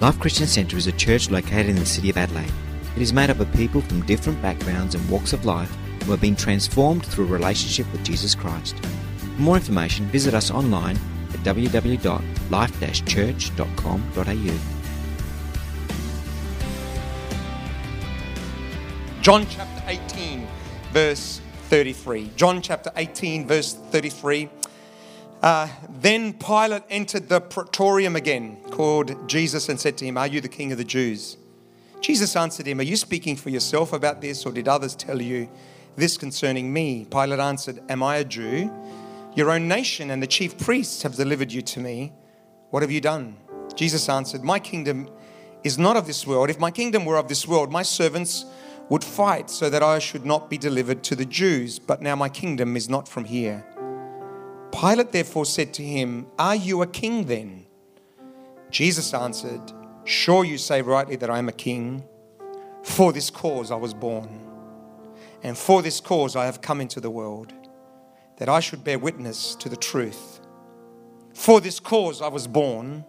Life Christian Centre is a church located in the city of Adelaide. It is made up of people from different backgrounds and walks of life who have been transformed through a relationship with Jesus Christ. For more information, visit us online at www.life-church.com.au. John chapter 18, verse 33. John chapter 18, verse 33. Uh, then Pilate entered the praetorium again, called Jesus, and said to him, Are you the king of the Jews? Jesus answered him, Are you speaking for yourself about this, or did others tell you this concerning me? Pilate answered, Am I a Jew? Your own nation and the chief priests have delivered you to me. What have you done? Jesus answered, My kingdom is not of this world. If my kingdom were of this world, my servants would fight so that I should not be delivered to the Jews. But now my kingdom is not from here. Pilate therefore said to him, Are you a king then? Jesus answered, Sure, you say rightly that I am a king. For this cause I was born, and for this cause I have come into the world, that I should bear witness to the truth. For this cause I was born,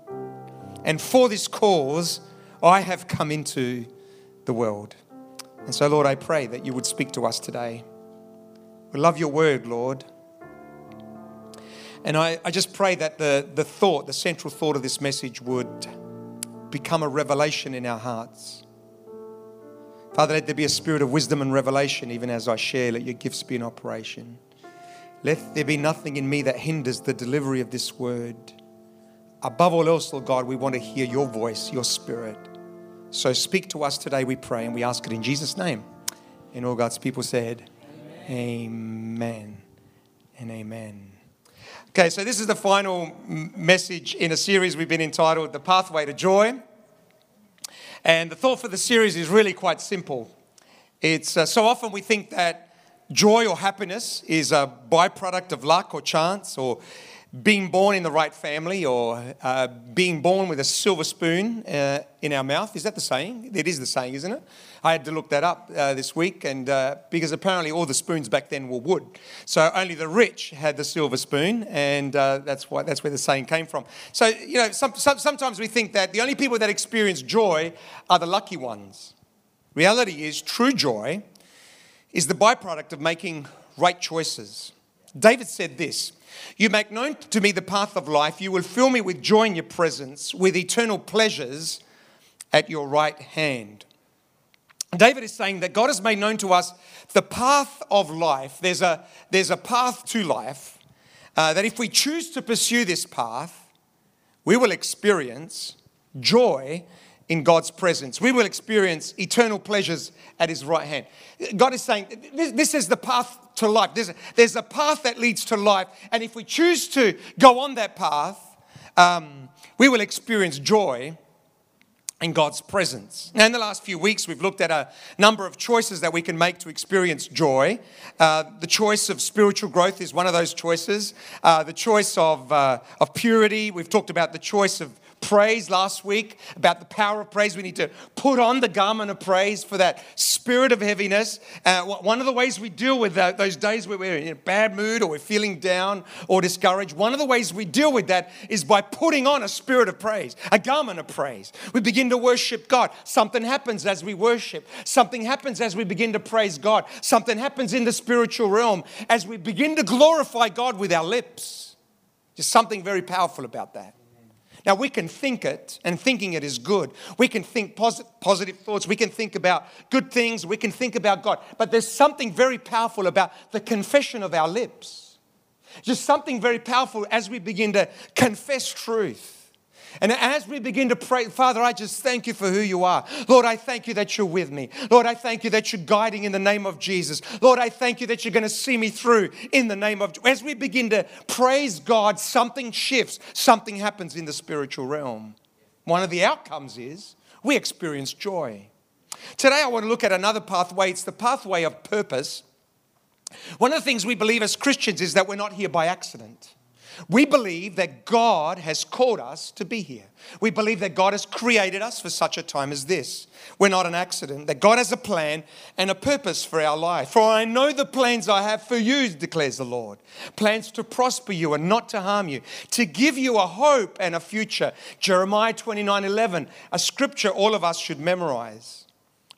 and for this cause I have come into the world. And so, Lord, I pray that you would speak to us today. We love your word, Lord. And I, I just pray that the, the thought, the central thought of this message would become a revelation in our hearts. Father, let there be a spirit of wisdom and revelation even as I share. Let your gifts be in operation. Let there be nothing in me that hinders the delivery of this word. Above all else, Lord God, we want to hear your voice, your spirit. So speak to us today, we pray, and we ask it in Jesus' name. And all God's people said, Amen, amen and amen. Okay, so this is the final message in a series we've been entitled The Pathway to Joy. And the thought for the series is really quite simple. It's uh, so often we think that joy or happiness is a byproduct of luck or chance or being born in the right family or uh, being born with a silver spoon uh, in our mouth. Is that the saying? It is the saying, isn't it? I had to look that up uh, this week, and uh, because apparently all the spoons back then were wood, so only the rich had the silver spoon, and uh, that's why that's where the saying came from. So you know, some, some, sometimes we think that the only people that experience joy are the lucky ones. Reality is, true joy is the byproduct of making right choices. David said this. You make known to me the path of life. You will fill me with joy in your presence, with eternal pleasures at your right hand. David is saying that God has made known to us the path of life. There's a, there's a path to life uh, that if we choose to pursue this path, we will experience joy in God's presence. We will experience eternal pleasures at His right hand. God is saying, This is the path to life. There's a, there's a path that leads to life. And if we choose to go on that path, um, we will experience joy in God's presence. Now, in the last few weeks, we've looked at a number of choices that we can make to experience joy. Uh, the choice of spiritual growth is one of those choices. Uh, the choice of, uh, of purity, we've talked about the choice of praise last week about the power of praise. We need to put on the garment of praise for that spirit of heaviness. Uh, one of the ways we deal with that, those days where we're in a bad mood or we're feeling down or discouraged, one of the ways we deal with that is by putting on a spirit of praise, a garment of praise. We begin to worship God. Something happens as we worship, something happens as we begin to praise God, something happens in the spiritual realm as we begin to glorify God with our lips. Just something very powerful about that. Now, we can think it, and thinking it is good. We can think posit- positive thoughts. We can think about good things. We can think about God. But there's something very powerful about the confession of our lips. Just something very powerful as we begin to confess truth. And as we begin to pray, Father, I just thank you for who you are. Lord, I thank you that you're with me. Lord, I thank you that you're guiding in the name of Jesus. Lord, I thank you that you're going to see me through in the name of As we begin to praise God, something shifts, something happens in the spiritual realm. One of the outcomes is we experience joy. Today, I want to look at another pathway. It's the pathway of purpose. One of the things we believe as Christians is that we're not here by accident. We believe that God has called us to be here. We believe that God has created us for such a time as this. We're not an accident, that God has a plan and a purpose for our life. For I know the plans I have for you, declares the Lord plans to prosper you and not to harm you, to give you a hope and a future. Jeremiah 29 11, a scripture all of us should memorize.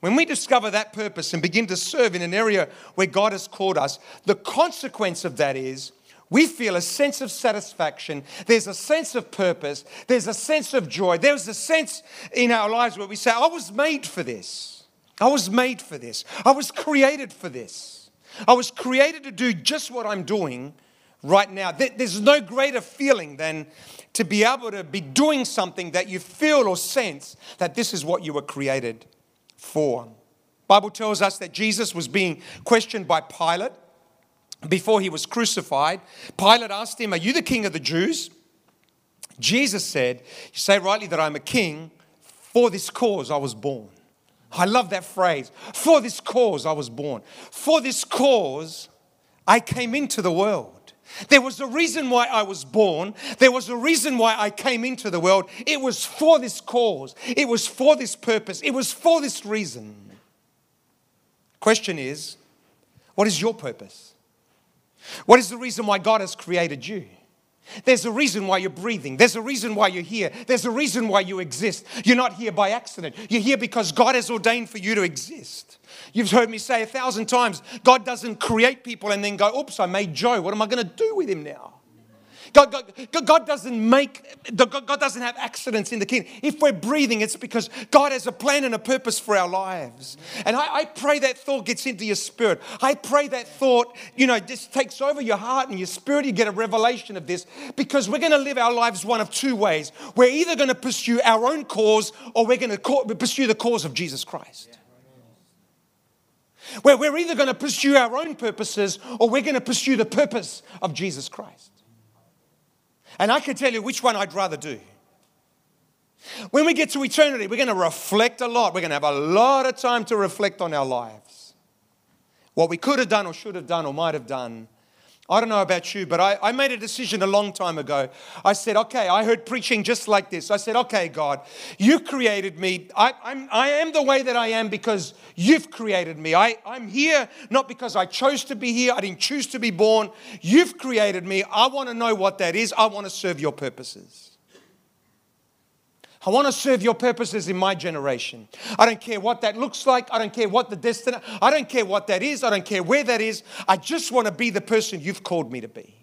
When we discover that purpose and begin to serve in an area where God has called us, the consequence of that is we feel a sense of satisfaction. There's a sense of purpose. There's a sense of joy. There's a sense in our lives where we say, I was made for this. I was made for this. I was created for this. I was created to do just what I'm doing right now. There's no greater feeling than to be able to be doing something that you feel or sense that this is what you were created for. Bible tells us that Jesus was being questioned by Pilate before he was crucified, Pilate asked him, Are you the king of the Jews? Jesus said, You say rightly that I'm a king. For this cause I was born. I love that phrase. For this cause I was born. For this cause I came into the world. There was a reason why I was born. There was a reason why I came into the world. It was for this cause. It was for this purpose. It was for this reason. Question is, what is your purpose? What is the reason why God has created you? There's a reason why you're breathing. There's a reason why you're here. There's a reason why you exist. You're not here by accident. You're here because God has ordained for you to exist. You've heard me say a thousand times God doesn't create people and then go, oops, I made Joe. What am I going to do with him now? God, God, God doesn't make, God doesn't have accidents in the kingdom. If we're breathing, it's because God has a plan and a purpose for our lives. And I, I pray that thought gets into your spirit. I pray that thought, you know, just takes over your heart and your spirit. You get a revelation of this because we're going to live our lives one of two ways. We're either going to pursue our own cause or we're going to pursue the cause of Jesus Christ. Where we're either going to pursue our own purposes or we're going to pursue the purpose of Jesus Christ. And I can tell you which one I'd rather do. When we get to eternity, we're going to reflect a lot. We're going to have a lot of time to reflect on our lives. What we could have done, or should have done, or might have done. I don't know about you, but I, I, made a decision a long time ago. I said, okay, I heard preaching just like this. I said, okay, God, you created me. I, I'm, I am the way that I am because you've created me. I, I'm here not because I chose to be here, I didn't choose to be born. You've created me. I want to know what that is. I want to serve your purposes. I want to serve your purposes in my generation. I don't care what that looks like. I don't care what the destiny. I don't care what that is. I don't care where that is. I just want to be the person you've called me to be.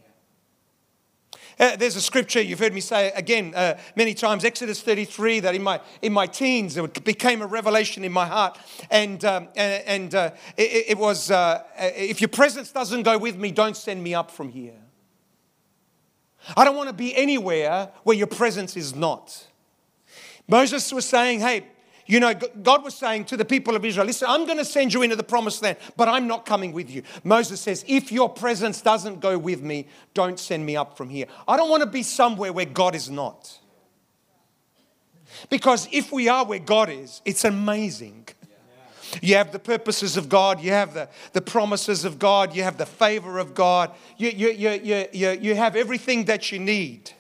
Uh, there's a scripture you've heard me say again uh, many times, Exodus 33, that in my in my teens it became a revelation in my heart, and um, and, uh, it, it, was uh, if your presence doesn't go with me, don't send me up from here. I don't want to be anywhere where your presence is not. Moses was saying, hey, you know, God was saying to the people of Israel, listen, I'm going to send you into the promised land, but I'm not coming with you. Moses says, if your presence doesn't go with me, don't send me up from here. I don't want to be somewhere where God is not. Because if we are where God is, it's amazing. You have the purposes of God, you have the, the promises of God, you have the favor of God, you, you, you, you, you have everything that you need.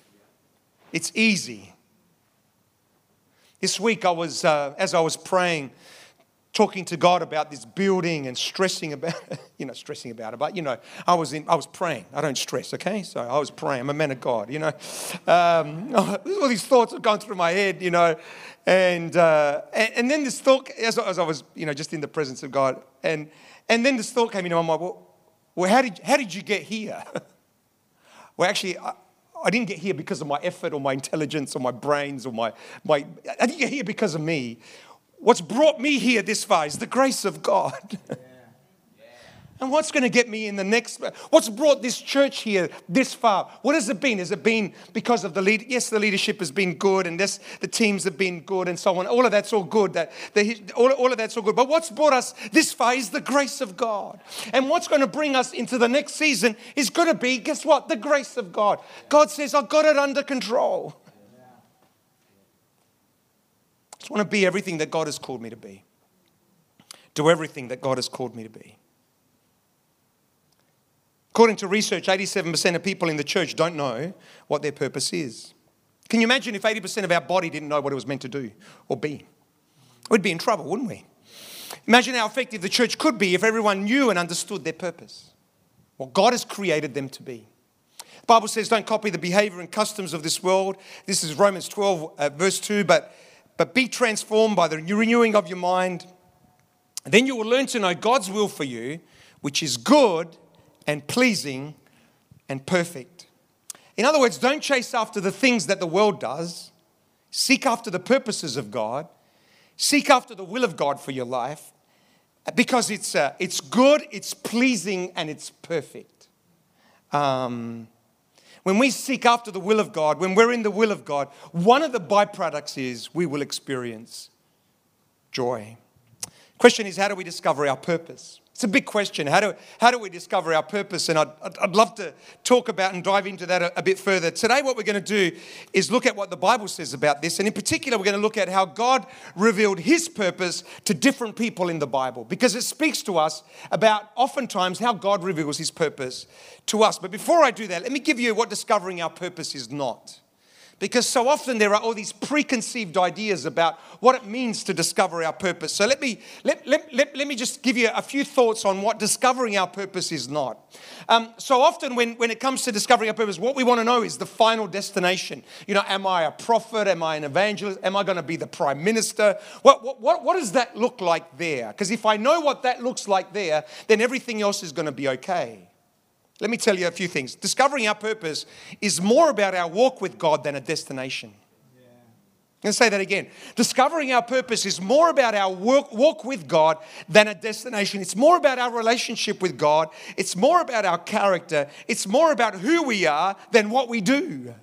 It's easy. This week, I was, uh, as I was praying, talking to God about this building and stressing about you know, stressing about it. But, you know, I was, in, I was praying. I don't stress, okay? So I was praying. I'm a man of God, you know. Um, all these thoughts have gone through my head, you know. And, uh, and, and, then this thought, as, as, I was, you know, just in the presence of God, and, and then this thought came into my mind, well, well how, did, how did you get here? well, actually, I, I didn't get here because of my effort or my intelligence or my brains or my, my I didn't get here because of me. What's brought me here this far is the grace of God. And what's going to get me in the next? What's brought this church here this far? What has it been? Has it been because of the lead? Yes, the leadership has been good, and this, the teams have been good, and so on. All of that's all good. That the, all, all of that's all good. But what's brought us this far is the grace of God. And what's going to bring us into the next season is going to be, guess what? The grace of God. God says, "I've got it under control." I just want to be everything that God has called me to be. Do everything that God has called me to be. According to research, 87% of people in the church don't know what their purpose is. Can you imagine if 80% of our body didn't know what it was meant to do or be? We'd be in trouble, wouldn't we? Imagine how effective the church could be if everyone knew and understood their purpose, what God has created them to be. The Bible says, don't copy the behavior and customs of this world. This is Romans 12, uh, verse 2. But, but be transformed by the renewing of your mind. Then you will learn to know God's will for you, which is good and pleasing and perfect. In other words, don't chase after the things that the world does. Seek after the purposes of God. Seek after the will of God for your life because it's, uh, it's good, it's pleasing, and it's perfect. Um, when we seek after the will of God, when we're in the will of God, one of the byproducts is we will experience joy. Question is, how do we discover our purpose? It's a big question. How do, how do we discover our purpose? And I'd, I'd love to talk about and dive into that a, a bit further. Today, what we're going to do is look at what the Bible says about this. And in particular, we're going to look at how God revealed his purpose to different people in the Bible because it speaks to us about oftentimes how God reveals his purpose to us. But before I do that, let me give you what discovering our purpose is not. Because so often there are all these preconceived ideas about what it means to discover our purpose. So let me, let, let, let, let me just give you a few thoughts on what discovering our purpose is not. Um, so often when, when it comes to discovering our purpose, what we want to know is the final destination. You know, am I a prophet? Am I an evangelist? Am I going to be the prime minister? What, what, what, what does that look like there? Because if I know what that looks like there, then everything else is going to be okay. Let me tell you a few things. Discovering our purpose is more about our walk with God than a destination. Yeah. I'm going to say that again. Discovering our purpose is more about our work, walk with God than a destination. It's more about our relationship with God. It's more about our character. It's more about who we are than what we do.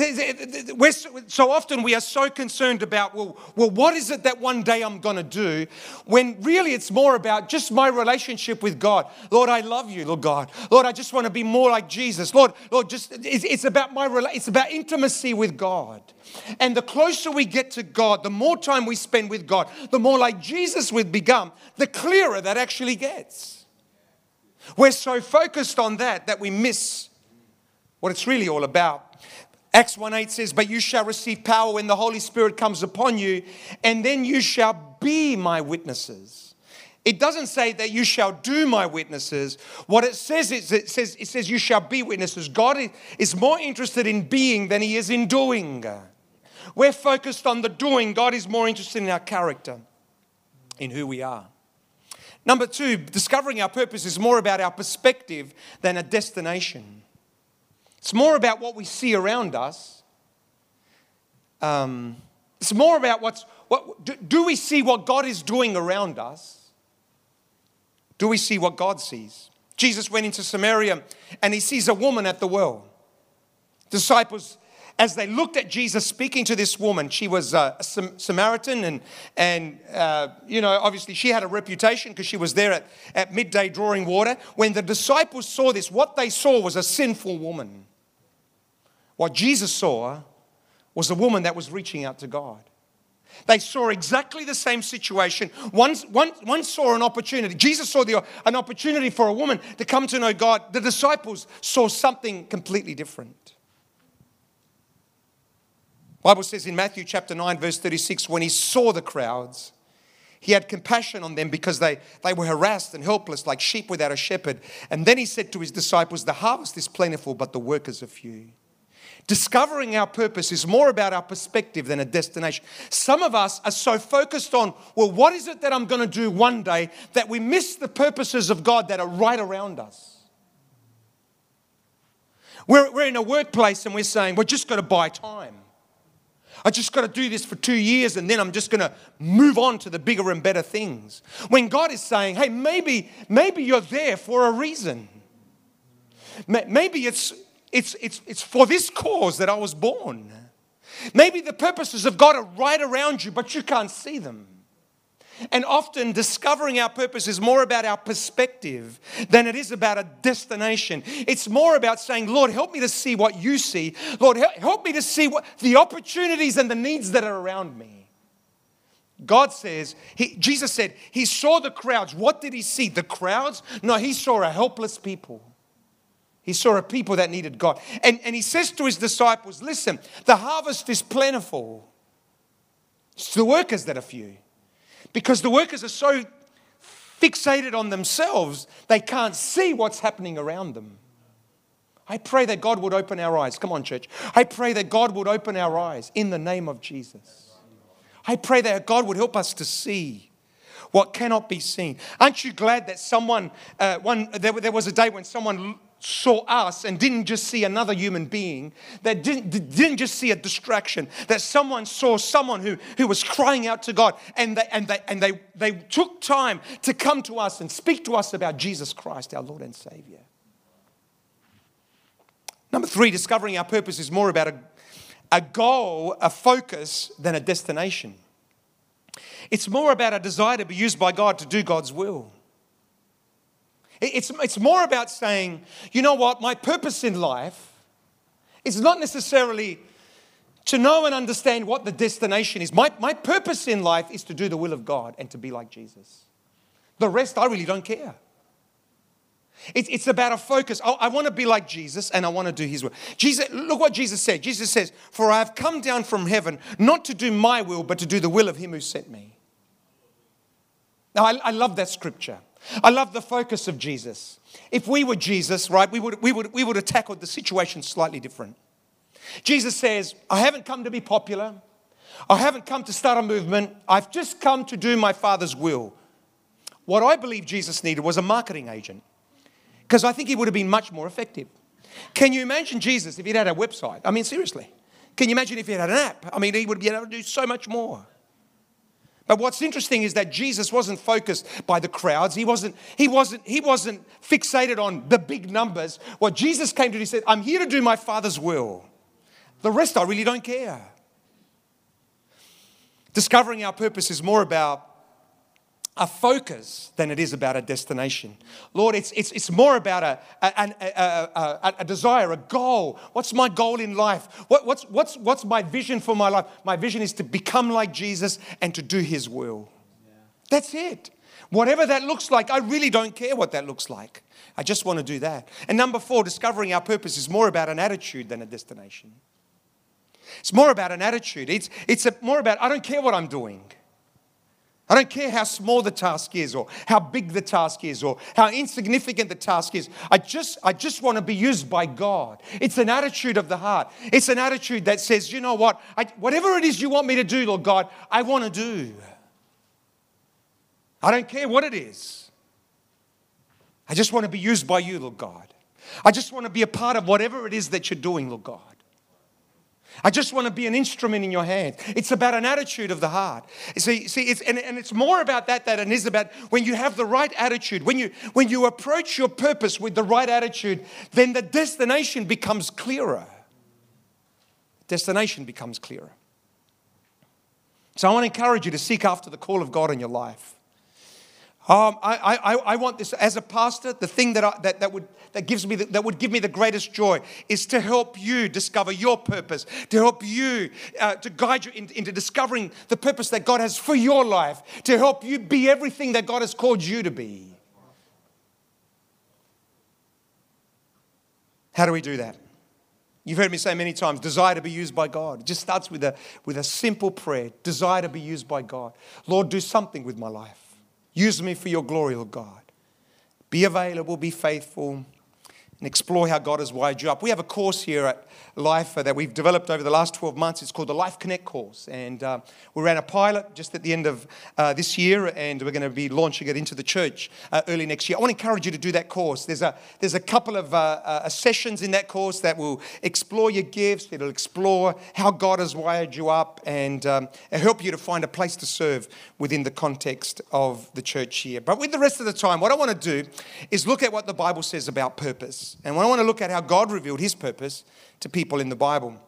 We're so, often we are so concerned about, well, well, what is it that one day I'm going to do? When really it's more about just my relationship with God. Lord, I love you, Lord God. Lord, I just want to be more like Jesus. Lord, Lord, just it's, it's about my it's about intimacy with God. And the closer we get to God, the more time we spend with God, the more like Jesus we become, the clearer that actually gets. We're so focused on that that we miss what it's really all about. Acts 1 8 says, But you shall receive power when the Holy Spirit comes upon you, and then you shall be my witnesses. It doesn't say that you shall do my witnesses. What it says is it says, it says you shall be witnesses. God is more interested in being than he is in doing. We're focused on the doing. God is more interested in our character, in who we are. Number two, discovering our purpose is more about our perspective than a destination. It's more about what we see around us. Um, it's more about what's, what, do, do we see what God is doing around us? Do we see what God sees? Jesus went into Samaria and he sees a woman at the well. Disciples, as they looked at Jesus speaking to this woman, she was a Samaritan, and, and uh, you know, obviously she had a reputation because she was there at, at midday drawing water. When the disciples saw this, what they saw was a sinful woman. What Jesus saw was a woman that was reaching out to God. They saw exactly the same situation. One, one, one saw an opportunity. Jesus saw the, an opportunity for a woman to come to know God. The disciples saw something completely different. Bible says in Matthew chapter 9, verse 36, when he saw the crowds, he had compassion on them because they, they were harassed and helpless like sheep without a shepherd. And then he said to his disciples, The harvest is plentiful, but the workers are few. Discovering our purpose is more about our perspective than a destination. Some of us are so focused on, well, what is it that I'm going to do one day that we miss the purposes of God that are right around us. We're, we're in a workplace and we're saying, we're just going to buy time. I just got to do this for two years and then I'm just going to move on to the bigger and better things. When God is saying, hey, maybe, maybe you're there for a reason. Maybe it's it's, it's, it's for this cause that I was born. Maybe the purposes of God are right around you, but you can't see them. And often discovering our purpose is more about our perspective than it is about a destination. It's more about saying, Lord, help me to see what you see. Lord, help me to see what the opportunities and the needs that are around me. God says, he, Jesus said, He saw the crowds. What did He see? The crowds? No, He saw a helpless people. He saw a people that needed God. And, and He says to His disciples, Listen, the harvest is plentiful. It's the workers that are few. Because the workers are so fixated on themselves, they can't see what's happening around them. I pray that God would open our eyes. Come on, church. I pray that God would open our eyes in the name of Jesus. I pray that God would help us to see what cannot be seen. Aren't you glad that someone, uh, one, there, there was a day when someone saw us and didn't just see another human being, that didn't, didn't just see a distraction, that someone saw someone who, who was crying out to God and, they, and, they, and they, they took time to come to us and speak to us about Jesus Christ, our Lord and Savior. Number three, discovering our purpose is more about a, a goal, a focus, than a destination. It's more about a desire to be used by God to do God's will. It's, it's more about saying, you know what, my purpose in life is not necessarily to know and understand what the destination is. My, my purpose in life is to do the will of God and to be like Jesus. The rest, I really don't care. It's, it's about a focus. I, I want to be like Jesus and I want to do his will. Jesus, look what Jesus said. Jesus says, For I have come down from heaven not to do my will, but to do the will of him who sent me. Now, I, I love that scripture. I love the focus of Jesus. If we were Jesus, right, we would, we, would, we would have tackled the situation slightly different. Jesus says, I haven't come to be popular. I haven't come to start a movement. I've just come to do my Father's will. What I believe Jesus needed was a marketing agent because I think he would have been much more effective. Can you imagine Jesus if he'd had a website? I mean, seriously. Can you imagine if he had an app? I mean, he would be able to do so much more. But what's interesting is that Jesus wasn't focused by the crowds. He wasn't, he wasn't, he wasn't fixated on the big numbers. What Jesus came to do, he said, I'm here to do my Father's will. The rest I really don't care. Discovering our purpose is more about a focus than it is about a destination. Lord, it's, it's, it's more about a, a, a, a, desire, a goal. What's my goal in life? What, what's, what's, what's my vision for my life? My vision is to become like Jesus and to do his will. Yeah. That's it. Whatever that looks like, I really don't care what that looks like. I just want to do that. And number four, discovering our purpose is more about an attitude than a destination. It's more about an attitude. It's, it's more about, I don't care what I'm doing. I don't care how small the task is or how big the task is or how insignificant the task is. I just, I just want to be used by God. It's an attitude of the heart. It's an attitude that says, you know what? I, whatever it is you want me to do, Lord God, I want to do. I don't care what it is. I just want to be used by you, Lord God. I just want to be a part of whatever it is that you're doing, Lord God. I just want to be an instrument in your hand. It's about an attitude of the heart. See, see it's, and, and it's more about that than it is about when you have the right attitude, when you, when you approach your purpose with the right attitude, then the destination becomes clearer. Destination becomes clearer. So I want to encourage you to seek after the call of God in your life. Um, I, I, I want this as a pastor. The thing that, I, that, that, would, that, gives me the, that would give me the greatest joy is to help you discover your purpose, to help you, uh, to guide you in, into discovering the purpose that God has for your life, to help you be everything that God has called you to be. How do we do that? You've heard me say many times desire to be used by God. It just starts with a, with a simple prayer desire to be used by God. Lord, do something with my life. Use me for your glory, O God. Be available, be faithful, and explore how God has wired you up. We have a course here at Life that we've developed over the last 12 months. It's called the Life Connect course. And uh, we ran a pilot just at the end of uh, this year, and we're going to be launching it into the church uh, early next year. I want to encourage you to do that course. There's a, there's a couple of uh, uh, sessions in that course that will explore your gifts, it'll explore how God has wired you up, and um, help you to find a place to serve within the context of the church here. But with the rest of the time, what I want to do is look at what the Bible says about And I want to look at how God revealed his purpose to people in the Bible.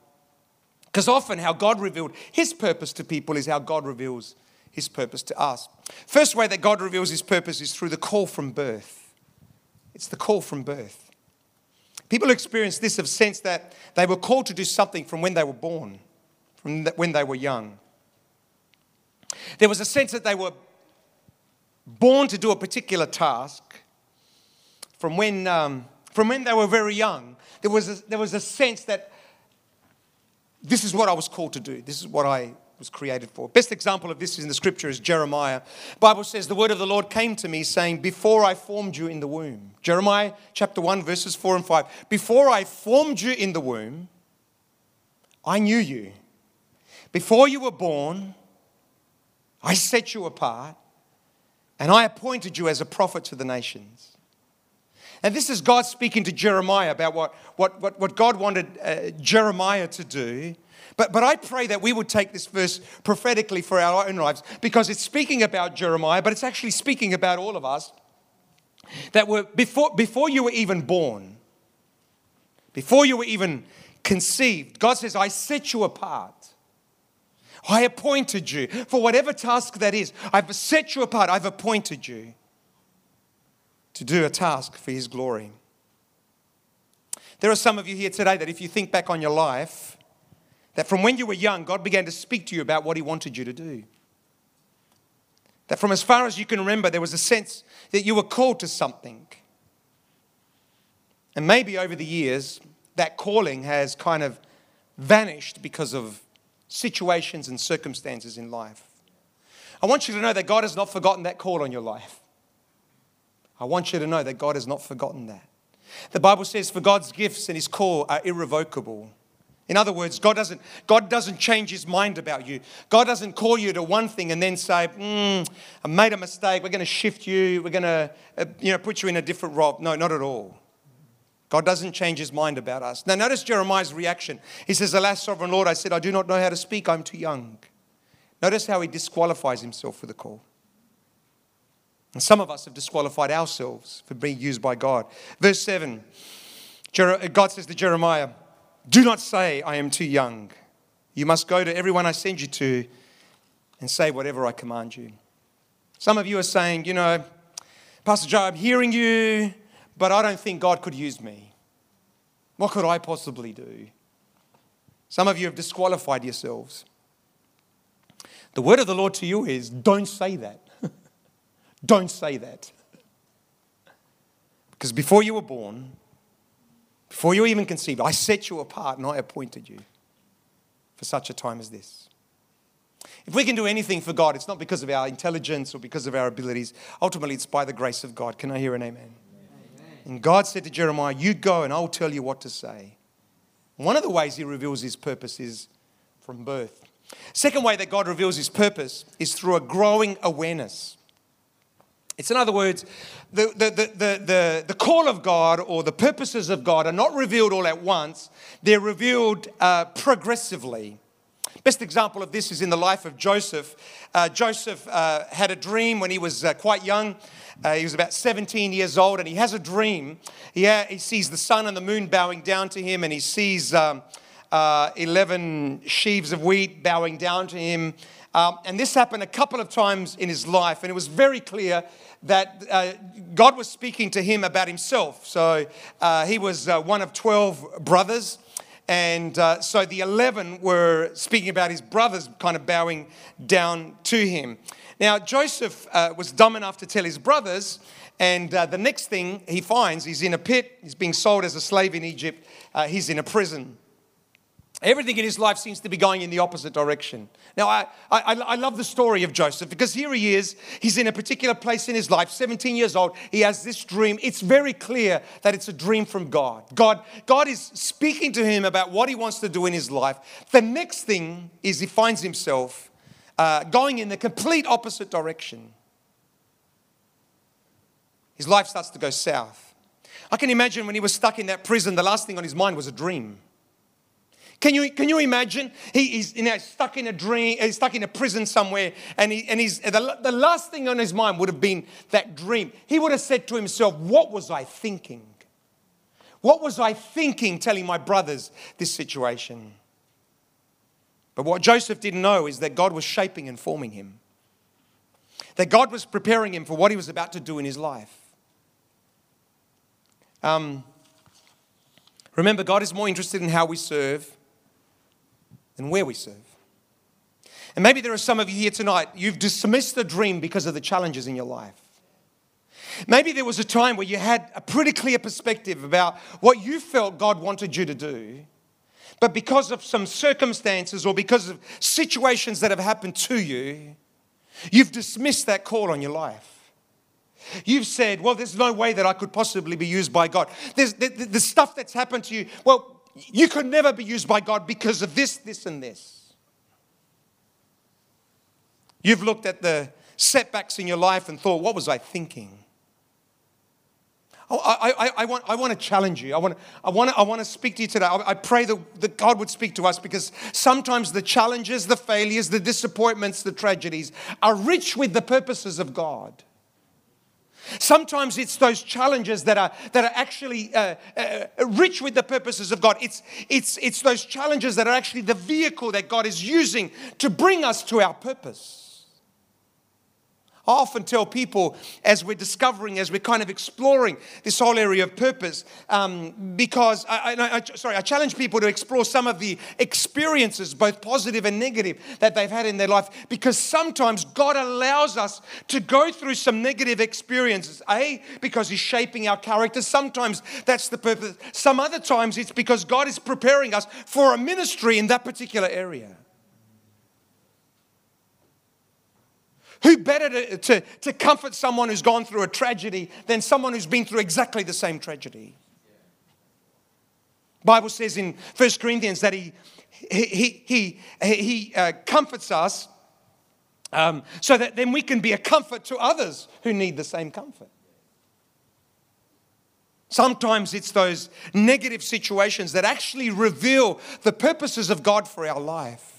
Because often, how God revealed his purpose to people is how God reveals his purpose to us. First way that God reveals his purpose is through the call from birth. It's the call from birth. People who experience this of sense that they were called to do something from when they were born, from when they were young. There was a sense that they were born to do a particular task from when, um, from when they were very young. There was, a, there was a sense that this is what I was called to do. This is what I was created for. Best example of this is in the scripture is Jeremiah. Bible says the word of the Lord came to me saying, "Before I formed you in the womb." Jeremiah chapter 1 verses 4 and 5. Before I formed you in the womb, I knew you. Before you were born, I set you apart, and I appointed you as a prophet to the nations. And this is God speaking to Jeremiah about what, what, what, what God wanted uh, Jeremiah to do but, but I pray that we would take this verse prophetically for our own lives because it's speaking about Jeremiah, but it's actually speaking about all of us. That were before, before you were even born, before you were even conceived, God says, I set you apart. I appointed you for whatever task that is. I've set you apart. I've appointed you to do a task for His glory. There are some of you here today that if you think back on your life, that from when you were young, God began to speak to you about what He wanted you to do. That from as far as you can remember, there was a sense that you were called to something. And maybe over the years, that calling has kind of vanished because of situations and circumstances in life. I want you to know that God has not forgotten that call on your life. I want you to know that God has not forgotten that. The Bible says, For God's gifts and His call are irrevocable. In other words, God doesn't, God doesn't change his mind about you. God doesn't call you to one thing and then say, mm, I made a mistake. We're going to shift you. We're going to uh, you know, put you in a different role. No, not at all. God doesn't change his mind about us. Now, notice Jeremiah's reaction. He says, Alas, sovereign Lord, I said, I do not know how to speak. I'm too young. Notice how he disqualifies himself for the call. And some of us have disqualified ourselves for being used by God. Verse 7 God says to Jeremiah, do not say, I am too young. You must go to everyone I send you to and say whatever I command you. Some of you are saying, you know, Pastor Joe, I'm hearing you, but I don't think God could use me. What could I possibly do? Some of you have disqualified yourselves. The word of the Lord to you is don't say that. Don't say that. Because before you were born, before you even conceived, I set you apart and I appointed you for such a time as this. If we can do anything for God, it's not because of our intelligence or because of our abilities. Ultimately, it's by the grace of God. Can I hear an amen? amen? And God said to Jeremiah, You go and I'll tell you what to say. One of the ways he reveals his purpose is from birth. Second way that God reveals his purpose is through a growing awareness. It's in other words, the, the, the, the, the, call of God or the purposes of God are not revealed all at once, they're revealed uh, progressively. Best example of this is in the life of Joseph. Uh, Joseph uh, had a dream when he was uh, quite young. Uh, he was about 17 years old, and he has a dream. He, ha- he sees the sun and the moon bowing down to him, and he sees um, uh, 11 sheaves of wheat bowing down to him. Um, and this happened a couple of times in his life, and it was very clear that uh, God was speaking to him about himself. So uh, he was uh, one of 12 brothers. And uh, so the 11 were speaking about his brothers kind of bowing down to him. Now, Joseph uh, was dumb enough to tell his brothers, and uh, the next thing he finds, he's in a pit, he's being sold as a slave in Egypt, he's in a prison. Everything in his life seems to be going in the opposite direction. Now, I, I, I, love the story of Joseph because here he is. He's in a particular place in his life, 17 years old. He has this dream. It's very clear that it's a dream from God. God, God is speaking to him about what he wants to do in his life. The next thing is he finds himself uh, going in the complete opposite direction. His life starts to go south. I can imagine when he was stuck in that prison, the last thing on his mind was a dream. Can you, can you imagine? He, he's you know, stuck in a dream, he's stuck in a prison somewhere, and, he, and he's, the, the last thing on his mind would have been that dream. He would have said to himself, What was I thinking? What was I thinking telling my brothers this situation? But what Joseph didn't know is that God was shaping and forming him, that God was preparing him for what he was about to do in his life. Um, remember, God is more interested in how we serve than where we serve. And maybe there are some of you here tonight, you've dismissed the dream because of the challenges in your life. Maybe there was a time where you had a pretty clear perspective about what you felt God wanted you to do, but because of some circumstances or because of situations that have happened to you, you've dismissed that call on your life. You've said, well, there's no way that I could possibly be used by God. There's the, the, the stuff that's happened to you, well, you could never be used by God because of this, this, and this. You've looked at the setbacks in your life and thought, what was I thinking? Oh, I, I, I, want, I want to challenge you. I want, I, want to, I want to speak to you today. I, I pray that, that God would speak to us because sometimes the challenges, the failures, the disappointments, the tragedies are rich with the purposes of God. Sometimes it's those challenges that are, that are actually uh, uh, rich with the purposes of God. It's, it's, it's those challenges that are actually the vehicle that God is using to bring us to our purpose. I often tell people as we're discovering, as we're kind of exploring this whole area of purpose, um, because I, I, I, sorry, I challenge people to explore some of the experiences, both positive and negative, that they've had in their life, because sometimes God allows us to go through some negative experiences. A, because He's shaping our character. Sometimes that's the purpose. Some other times it's because God is preparing us for a ministry in that particular area. Who better to, to, to comfort someone who's gone through a tragedy than someone who's been through exactly the same tragedy? Bible says in 1 Corinthians that he, he, he, he uh, comforts us um, so that then we can be a comfort to others who need the same comfort. Sometimes it's those negative situations that actually reveal the purposes of God for our life.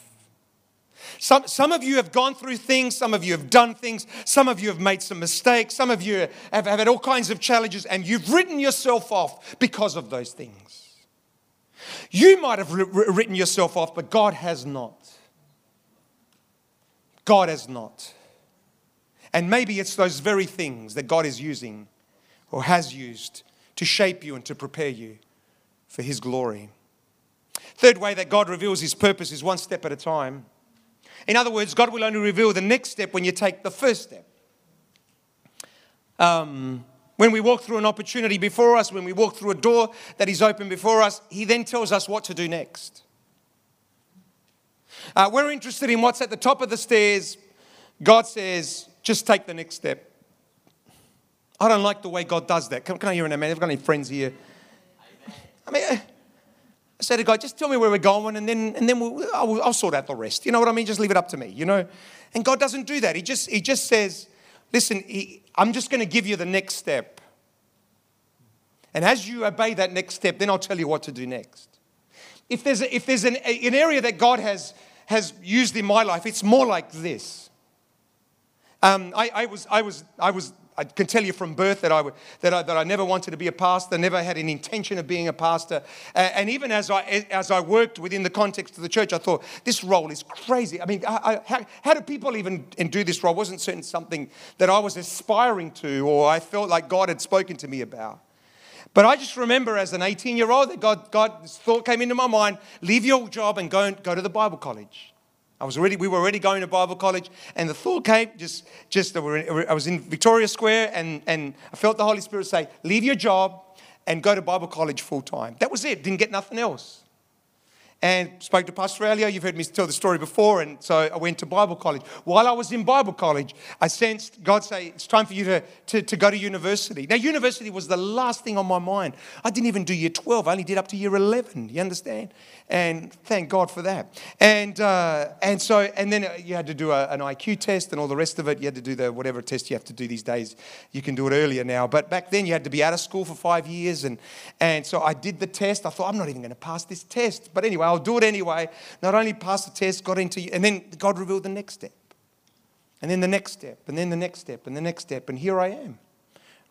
Some, some of you have gone through things, some of you have done things, some of you have made some mistakes, some of you have, have had all kinds of challenges, and you've written yourself off because of those things. You might have written yourself off, but God has not. God has not. And maybe it's those very things that God is using or has used to shape you and to prepare you for His glory. Third way that God reveals His purpose is one step at a time. In other words, God will only reveal the next step when you take the first step. Um, when we walk through an opportunity before us, when we walk through a door that is open before us, He then tells us what to do next. Uh, we're interested in what's at the top of the stairs. God says, just take the next step. I don't like the way God does that. Can, can I hear an amen? I've got any friends here? I mean, Said to God, just tell me where we're going and then, and then we'll, I'll, I'll sort out the rest. You know what I mean? Just leave it up to me, you know? And God doesn't do that. He just, he just says, listen, he, I'm just going to give you the next step. And as you obey that next step, then I'll tell you what to do next. If there's, a, if there's an, an area that God has, has used in my life, it's more like this. Um, I, I, was, I, was, I was I can tell you from birth that I, that, I, that I never wanted to be a pastor, never had an intention of being a pastor. Uh, and even as I, as I worked within the context of the church, I thought, this role is crazy. I mean, I, I, how, how do people even do this role? It wasn't certain something that I was aspiring to or I felt like God had spoken to me about. But I just remember as an 18 year old that God, God, thought came into my mind leave your job and go, go to the Bible college. I was already, we were already going to Bible college, and the thought came just, just I was in Victoria Square, and, and I felt the Holy Spirit say, Leave your job and go to Bible college full time. That was it, didn't get nothing else and spoke to Pastor Elio. You've heard me tell the story before. And so I went to Bible college. While I was in Bible college, I sensed God say, It's time for you to, to, to go to university. Now, university was the last thing on my mind. I didn't even do year 12, I only did up to year 11. You understand? And thank God for that. And, uh, and so, and then you had to do a, an IQ test and all the rest of it. You had to do the whatever test you have to do these days. You can do it earlier now. But back then, you had to be out of school for five years. And, and so I did the test. I thought, I'm not even going to pass this test. But anyway, I'll do it anyway. Not only passed the test, got into, and then God revealed the next step. And then the next step, and then the next step, and the next step. And here I am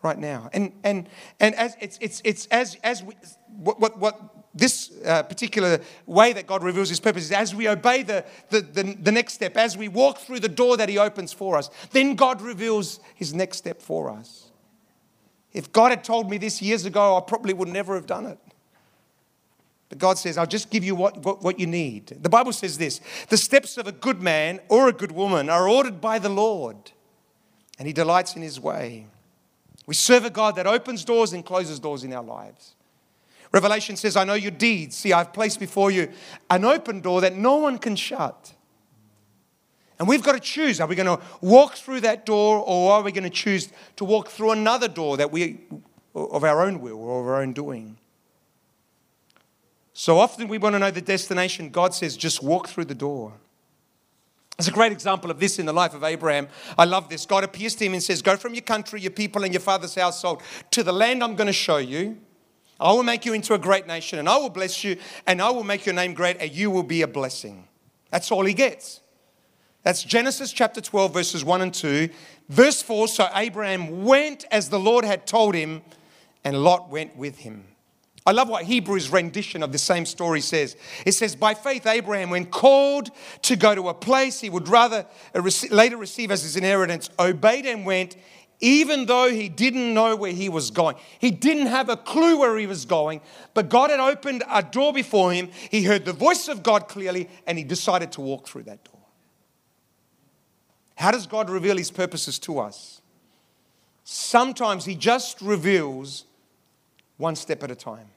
right now. And, and, and as it's, it's, it's as, as we, what, what, what this uh, particular way that God reveals his purpose is as we obey the, the, the, the next step, as we walk through the door that he opens for us, then God reveals his next step for us. If God had told me this years ago, I probably would never have done it. But God says, I'll just give you what, what, what, you need. The Bible says this The steps of a good man or a good woman are ordered by the Lord, and he delights in his way. We serve a God that opens doors and closes doors in our lives. Revelation says, I know your deeds. See, I've placed before you an open door that no one can shut. And we've got to choose are we going to walk through that door or are we going to choose to walk through another door that we of our own will or of our own doing? So often we want to know the destination. God says, just walk through the door. There's a great example of this in the life of Abraham. I love this. God appears to him and says, Go from your country, your people, and your father's household to the land I'm going to show you. I will make you into a great nation, and I will bless you, and I will make your name great, and you will be a blessing. That's all he gets. That's Genesis chapter 12, verses 1 and 2. Verse 4 So Abraham went as the Lord had told him, and Lot went with him. I love what Hebrews' rendition of the same story says. It says, By faith, Abraham, when called to go to a place he would rather uh, later receive as his inheritance, obeyed and went, even though he didn't know where he was going. He didn't have a clue where he was going, but God had opened a door before him. He heard the voice of God clearly, and he decided to walk through that door. How does God reveal his purposes to us? Sometimes he just reveals one step at a time.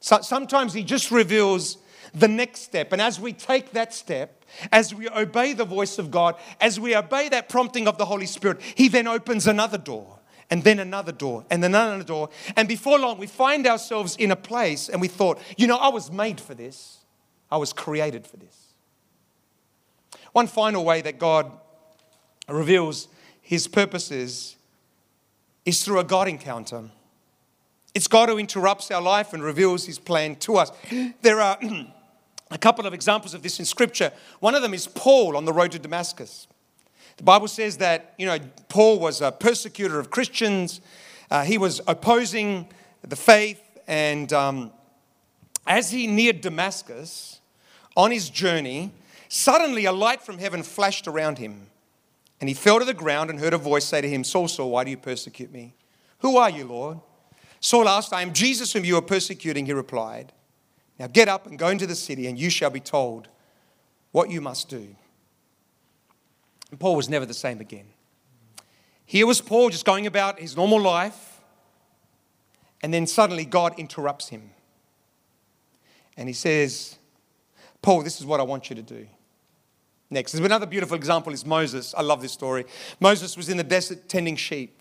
So sometimes He just reveals the next step. And as we take that step, as we obey the voice of God, as we obey that prompting of the Holy Spirit, He then opens another door. And then another door, and then another door. And before long, we find ourselves in a place and we thought, you know, I was made for this. I was created for this. One final way that God reveals his purposes is through a God encounter. It's God who interrupts our life and reveals his plan to us. There are a couple of examples of this in scripture. One of them is Paul on the road to Damascus. The Bible says that, you know, Paul was a persecutor of Christians. Uh, he was opposing the faith. And um, as he neared Damascus on his journey, suddenly a light from heaven flashed around him. And he fell to the ground and heard a voice say to him, Saul, Saul, why do you persecute me? Who are you, Lord? Saul asked, I am Jesus whom you are persecuting. He replied, Now get up and go into the city, and you shall be told what you must do. And Paul was never the same again. Here was Paul just going about his normal life, and then suddenly God interrupts him. And he says, Paul, this is what I want you to do. Next, there's another beautiful example is Moses. I love this story. Moses was in the desert tending sheep.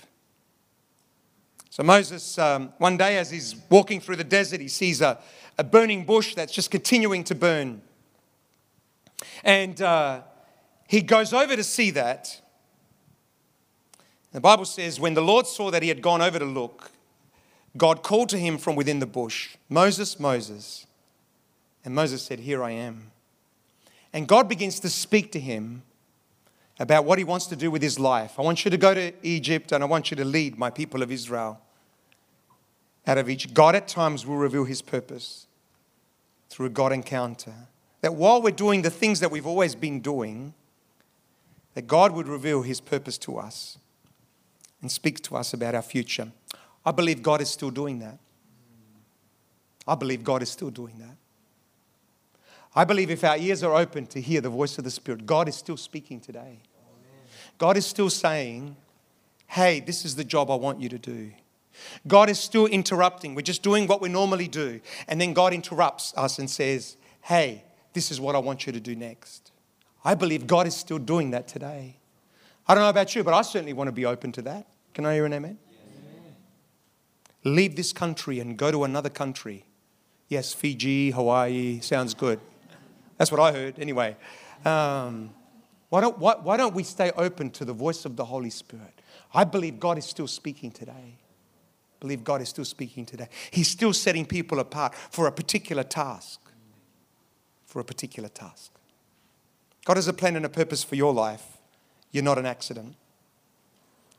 So Moses, um, one day as he's walking through the desert, he sees a, a burning bush that's just continuing to burn. And uh, he goes over to see that. The Bible says, when the Lord saw that he had gone over to look, God called to him from within the bush, Moses, Moses. And Moses said, Here I am. And God begins to speak to him about what he wants to do with his life. I want you to go to Egypt and I want you to lead my people of Israel out of each. God at times will reveal his purpose through a God encounter. That while we're doing the things that we've always been doing, that God would reveal his purpose to us and speak to us about our future. I believe God is still doing that. I believe God is still doing that. I believe if our ears are open to hear the voice of the Spirit, God is still speaking today. God is still saying, hey, this is the job I want you to do. God is still interrupting. We're just doing what we normally do. And then God interrupts us and says, Hey, this is what I want you to do next. I believe God is still doing that today. I don't know about you, but I certainly want to be open to that. Can I hear an amen? amen? Leave this country and go to another country. Yes, Fiji, Hawaii, sounds good. That's what I heard anyway. Um, why, don't, why, why don't we stay open to the voice of the Holy Spirit? I believe God is still speaking today believe God is still speaking today. He's still setting people apart for a particular task. For a particular task. God has a plan and a purpose for your life. You're not an accident.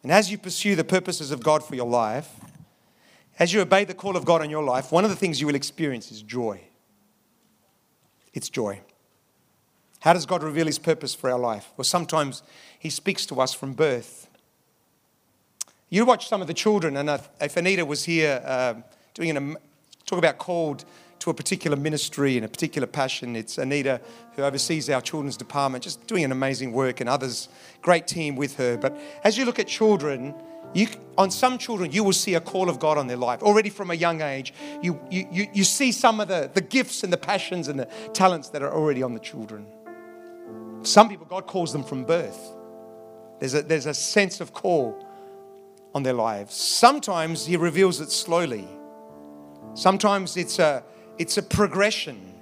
And as you pursue the purposes of God for your life, as you obey the call of God on your life, one of the things you will experience is joy. It's joy. How does God reveal His purpose for our life? Well, sometimes He speaks to us from birth. You watch some of the children, and if Anita was here uh, doing a talk about called to a particular ministry and a particular passion. It's Anita who oversees our children's department, just doing an amazing work, and others, great team with her. But as you look at children, you, on some children, you will see a call of God on their life. Already from a young age, you, you, you, you see some of the, the gifts and the passions and the talents that are already on the children. Some people, God calls them from birth. There's a, there's a sense of call on their lives. Sometimes He reveals it slowly. Sometimes it's a, it's a progression.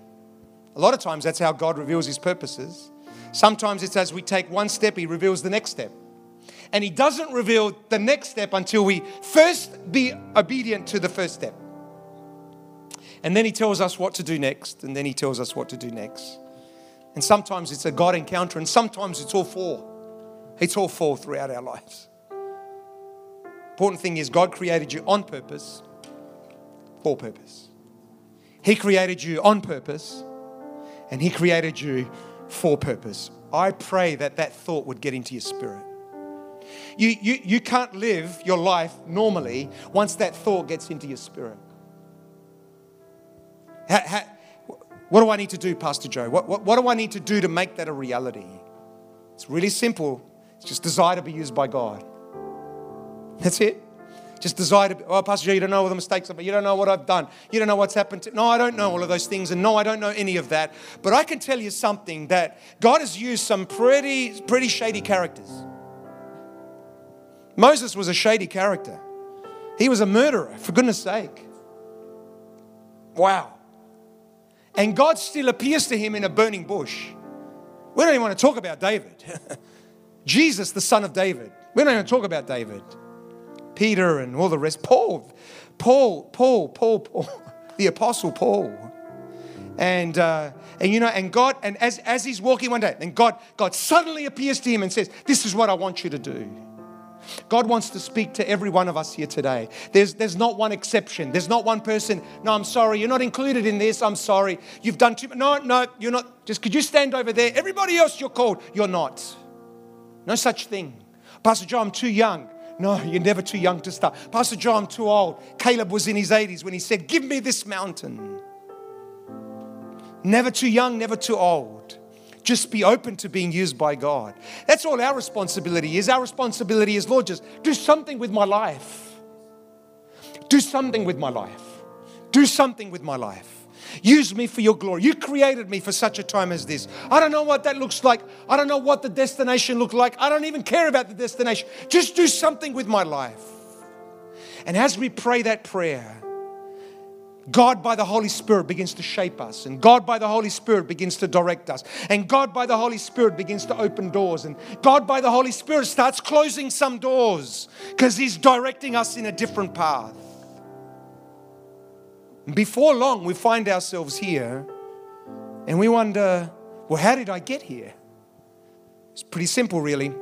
A lot of times that's how God reveals His purposes. Sometimes it's as we take one step, He reveals the next step. And He doesn't reveal the next step until we first be obedient to the first step. And then He tells us what to do next, and then He tells us what to do next. And sometimes it's a God encounter, and sometimes it's all four. It's all four throughout our lives. Important thing is, God created you on purpose, for purpose. He created you on purpose, and He created you for purpose. I pray that that thought would get into your spirit. You, you, you can't live your life normally once that thought gets into your spirit. How, how, what do I need to do, Pastor Joe? What, what, what do I need to do to make that a reality? It's really simple. It's just desire to be used by God. That's it. Just desire to be, oh, Pastor Joe, you don't know all the mistakes I've made. You don't know what I've done. You don't know what's happened to No, I don't know all of those things. And no, I don't know any of that. But I can tell you something that God has used some pretty, pretty shady characters. Moses was a shady character. He was a murderer, for goodness sake. Wow. And God still appears to him in a burning bush. We don't even want to talk about David. Jesus, the son of David. We don't even talk about David. Peter and all the rest. Paul, Paul, Paul, Paul, Paul, the apostle Paul. And uh, and you know, and God, and as as he's walking one day, and God, God suddenly appears to him and says, This is what I want you to do. God wants to speak to every one of us here today. There's, there's not one exception. There's not one person, no, I'm sorry, you're not included in this, I'm sorry. You've done too much. No, no, you're not. Just could you stand over there? Everybody else you're called, you're not. No such thing. Pastor John, I'm too young. No, you're never too young to start. Pastor John, I'm too old. Caleb was in his 80s when he said, Give me this mountain. Never too young, never too old. Just be open to being used by God. That's all our responsibility is. Our responsibility is, Lord, just do something with my life. Do something with my life. Do something with my life. Use me for your glory. You created me for such a time as this. I don't know what that looks like. I don't know what the destination looked like. I don't even care about the destination. Just do something with my life. And as we pray that prayer, God by the Holy Spirit begins to shape us, and God by the Holy Spirit begins to direct us, and God by the Holy Spirit begins to open doors, and God by the Holy Spirit starts closing some doors because He's directing us in a different path. Before long, we find ourselves here and we wonder, well, how did I get here? It's pretty simple, really.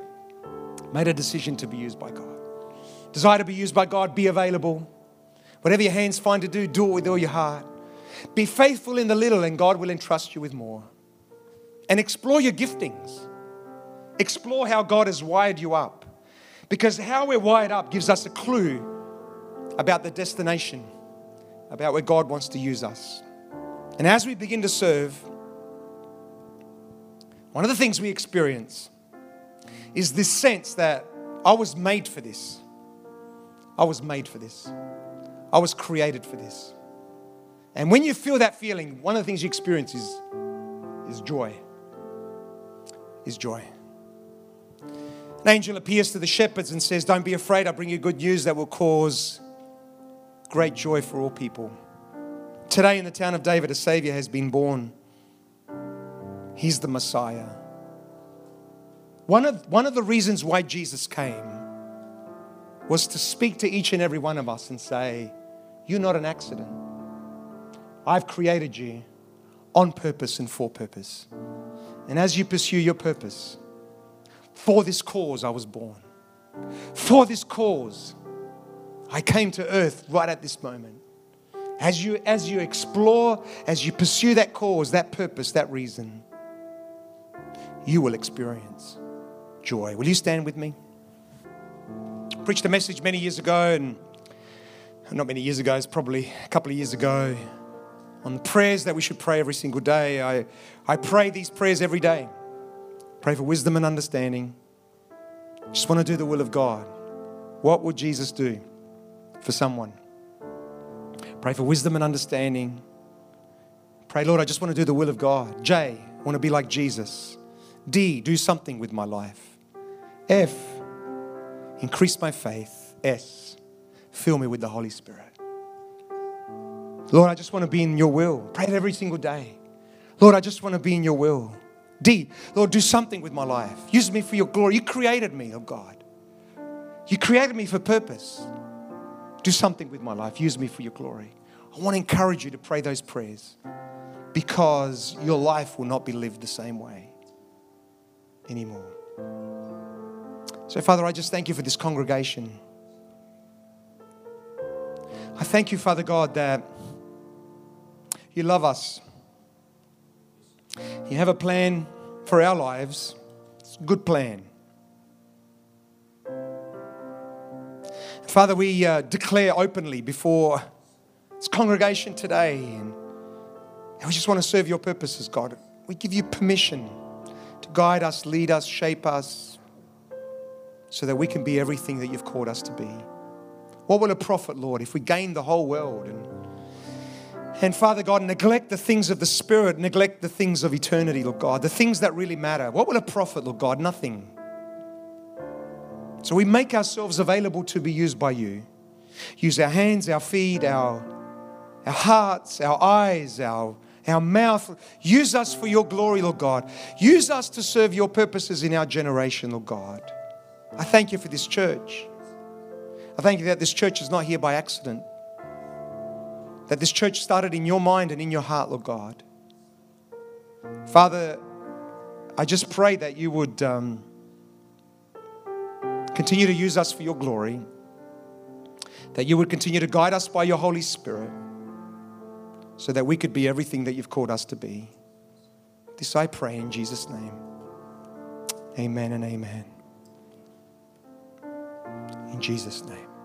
Made a decision to be used by God. Desire to be used by God, be available Whatever your hands find to do, do it with all your heart. Be faithful in the little, and God will entrust you with more. And explore your giftings. Explore how God has wired you up. Because how we're wired up gives us a clue about the destination, about where God wants to use us. And as we begin to serve, one of the things we experience is this sense that I was made for this. I was made for this. I was created for this. And when you feel that feeling, one of the things you experience is, is joy. Is joy. An angel appears to the shepherds and says, Don't be afraid, I bring you good news that will cause great joy for all people. Today in the town of David, a Savior has been born. He's the Messiah. One of, one of the reasons why Jesus came was to speak to each and every one of us and say, You're not an accident. I've created you on purpose and for purpose. And as you pursue your purpose, for this cause I was born. For this cause, I came to earth right at this moment. As you, as you explore, as you pursue that cause, that purpose, that reason, you will experience joy. Will you stand with me? preached a message many years ago, and not many years ago, it's probably a couple of years ago, on the prayers that we should pray every single day. I, I pray these prayers every day. Pray for wisdom and understanding. Just want to do the will of God. What would Jesus do for someone? Pray for wisdom and understanding. Pray, Lord, I just want to do the will of God. J, I want to be like Jesus. D, do something with my life. F, increase my faith. S, fill me with the Holy Spirit. Lord, I just want to be in your will. Pray it every single day. Lord, I just want to be in your will. D, Lord, do something with my life. Use me for your glory. You created me, oh God. You created me for purpose. Do something with my life. Use me for your glory. I want to encourage you to pray those prayers because your life will not be lived the same way anymore. So, Father, I just thank you for this congregation. I thank you, Father God, that you love us. You have a plan for our lives. It's a good plan. Father, we uh, declare openly before this congregation today, and we just want to serve your purposes, God. We give you permission to guide us, lead us, shape us, so that we can be everything that you've called us to be. What will it profit, Lord, if we gain the whole world and and Father God, neglect the things of the Spirit, neglect the things of eternity, Lord God, the things that really matter. What will it profit, Lord God? Nothing. So we make ourselves available to be used by you. Use our hands, our feet, our, our hearts, our eyes, our, our mouth. Use us for your glory, Lord God. Use us to serve your purposes in our generation, Lord God. I thank you for this church. I thank you that this church is not here by accident. That this church started in your mind and in your heart, Lord God. Father, I just pray that you would um, continue to use us for your glory, that you would continue to guide us by your Holy Spirit so that we could be everything that you've called us to be. This I pray in Jesus' name. Amen and amen. In Jesus' name.